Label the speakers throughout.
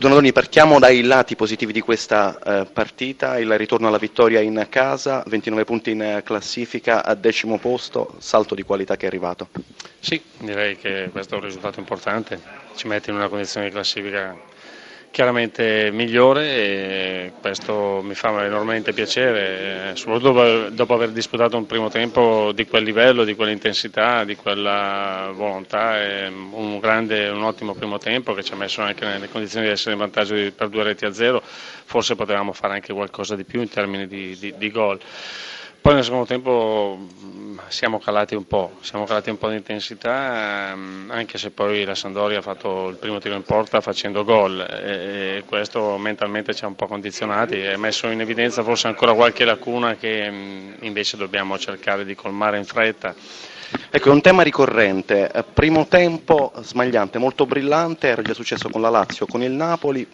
Speaker 1: Donadoni, partiamo dai lati positivi di questa eh, partita, il ritorno alla vittoria in casa, 29 punti in classifica, a decimo posto, salto di qualità che è arrivato.
Speaker 2: Sì, direi che questo è un risultato importante, ci mette in una condizione di classifica chiaramente migliore e questo mi fa enormemente piacere, soprattutto dopo aver disputato un primo tempo di quel livello, di quell'intensità, di quella volontà, un, grande, un ottimo primo tempo che ci ha messo anche nelle condizioni di essere in vantaggio per due reti a zero, forse potevamo fare anche qualcosa di più in termini di, di, di gol. Poi nel secondo tempo mm, siamo calati un po', siamo calati un po' di intensità, mm, anche se poi la Sandoria ha fatto il primo tiro in porta facendo gol e questo mentalmente ci ha un po' condizionati ha messo in evidenza forse ancora qualche lacuna che mm, invece dobbiamo cercare di colmare in fretta.
Speaker 1: Ecco, è un tema ricorrente, primo tempo smagliante, molto brillante, era già successo con la Lazio, con il Napoli,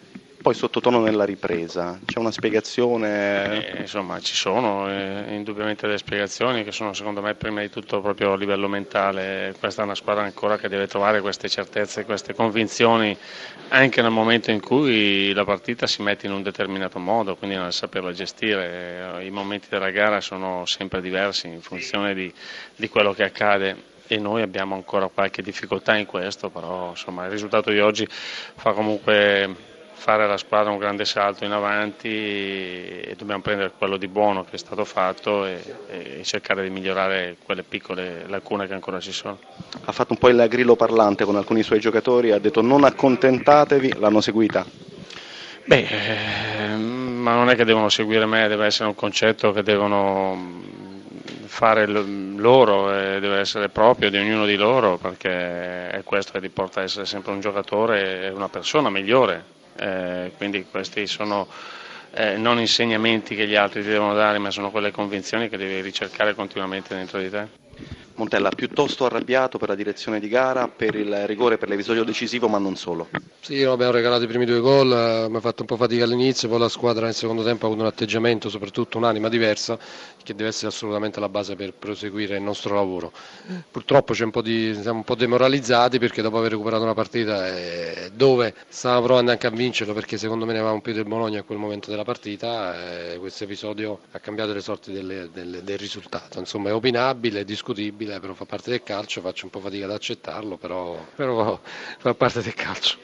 Speaker 1: poi sottotono nella ripresa. C'è una spiegazione?
Speaker 2: Eh, insomma, ci sono eh, indubbiamente delle spiegazioni che sono secondo me prima di tutto proprio a livello mentale. Questa è una squadra ancora che deve trovare queste certezze, queste convinzioni anche nel momento in cui la partita si mette in un determinato modo, quindi nel saperla gestire. I momenti della gara sono sempre diversi in funzione di, di quello che accade e noi abbiamo ancora qualche difficoltà in questo, però insomma, il risultato di oggi fa comunque fare alla squadra un grande salto in avanti e dobbiamo prendere quello di buono che è stato fatto e, e cercare di migliorare quelle piccole lacune che ancora ci sono.
Speaker 1: Ha fatto un po' il grillo parlante con alcuni suoi giocatori, ha detto non accontentatevi, l'hanno seguita?
Speaker 2: Beh, eh, ma non è che devono seguire me, deve essere un concetto che devono fare loro, eh, deve essere proprio di ognuno di loro perché è questo che ti porta a essere sempre un giocatore e una persona migliore eh, quindi questi sono eh, non insegnamenti che gli altri ti devono dare, ma sono quelle convinzioni che devi ricercare continuamente dentro di te.
Speaker 1: Montella, piuttosto arrabbiato per la direzione di gara, per il rigore, per l'episodio decisivo, ma non solo.
Speaker 3: Sì, abbiamo regalato i primi due gol, eh, ha fatto un po' fatica all'inizio, poi la squadra nel secondo tempo ha avuto un atteggiamento, soprattutto un'anima diversa, che deve essere assolutamente la base per proseguire il nostro lavoro. Purtroppo un di, siamo un po' demoralizzati perché dopo aver recuperato una partita eh, dove stavamo provando anche a vincerlo, perché secondo me ne avevamo più del Bologna a quel momento della partita, eh, questo episodio ha cambiato le sorti delle, delle, del risultato. Insomma è opinabile, è discutibile possibile, però fa parte del calcio, faccio un po' fatica ad accettarlo, però, però fa parte del calcio.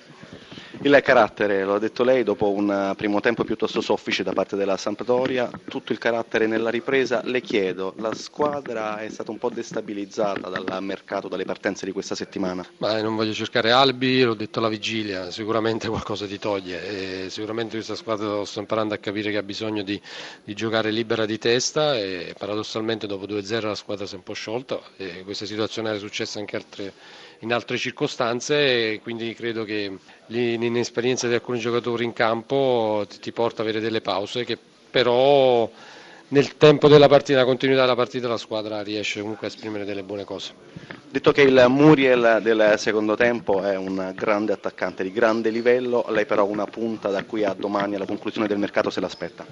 Speaker 1: Il carattere, lo ha detto lei, dopo un primo tempo piuttosto soffice da parte della Sampdoria, tutto il carattere nella ripresa, le chiedo, la squadra è stata un po' destabilizzata dal mercato, dalle partenze di questa settimana?
Speaker 3: Ma non voglio cercare albi, l'ho detto alla vigilia, sicuramente qualcosa ti toglie, sicuramente questa squadra sto imparando a capire che ha bisogno di, di giocare libera di testa e paradossalmente dopo 2-0 la squadra si è un po' sciolta e questa situazione era successa anche altre, in altre circostanze e quindi credo che l'inesperienza di alcuni giocatori in campo ti porta ad avere delle pause che però nel tempo della partita, nella continuità della partita la squadra riesce comunque a esprimere delle buone cose.
Speaker 1: Detto che il Muriel del secondo tempo è un grande attaccante di grande livello, lei però una punta da qui a domani alla conclusione del mercato se l'aspetta.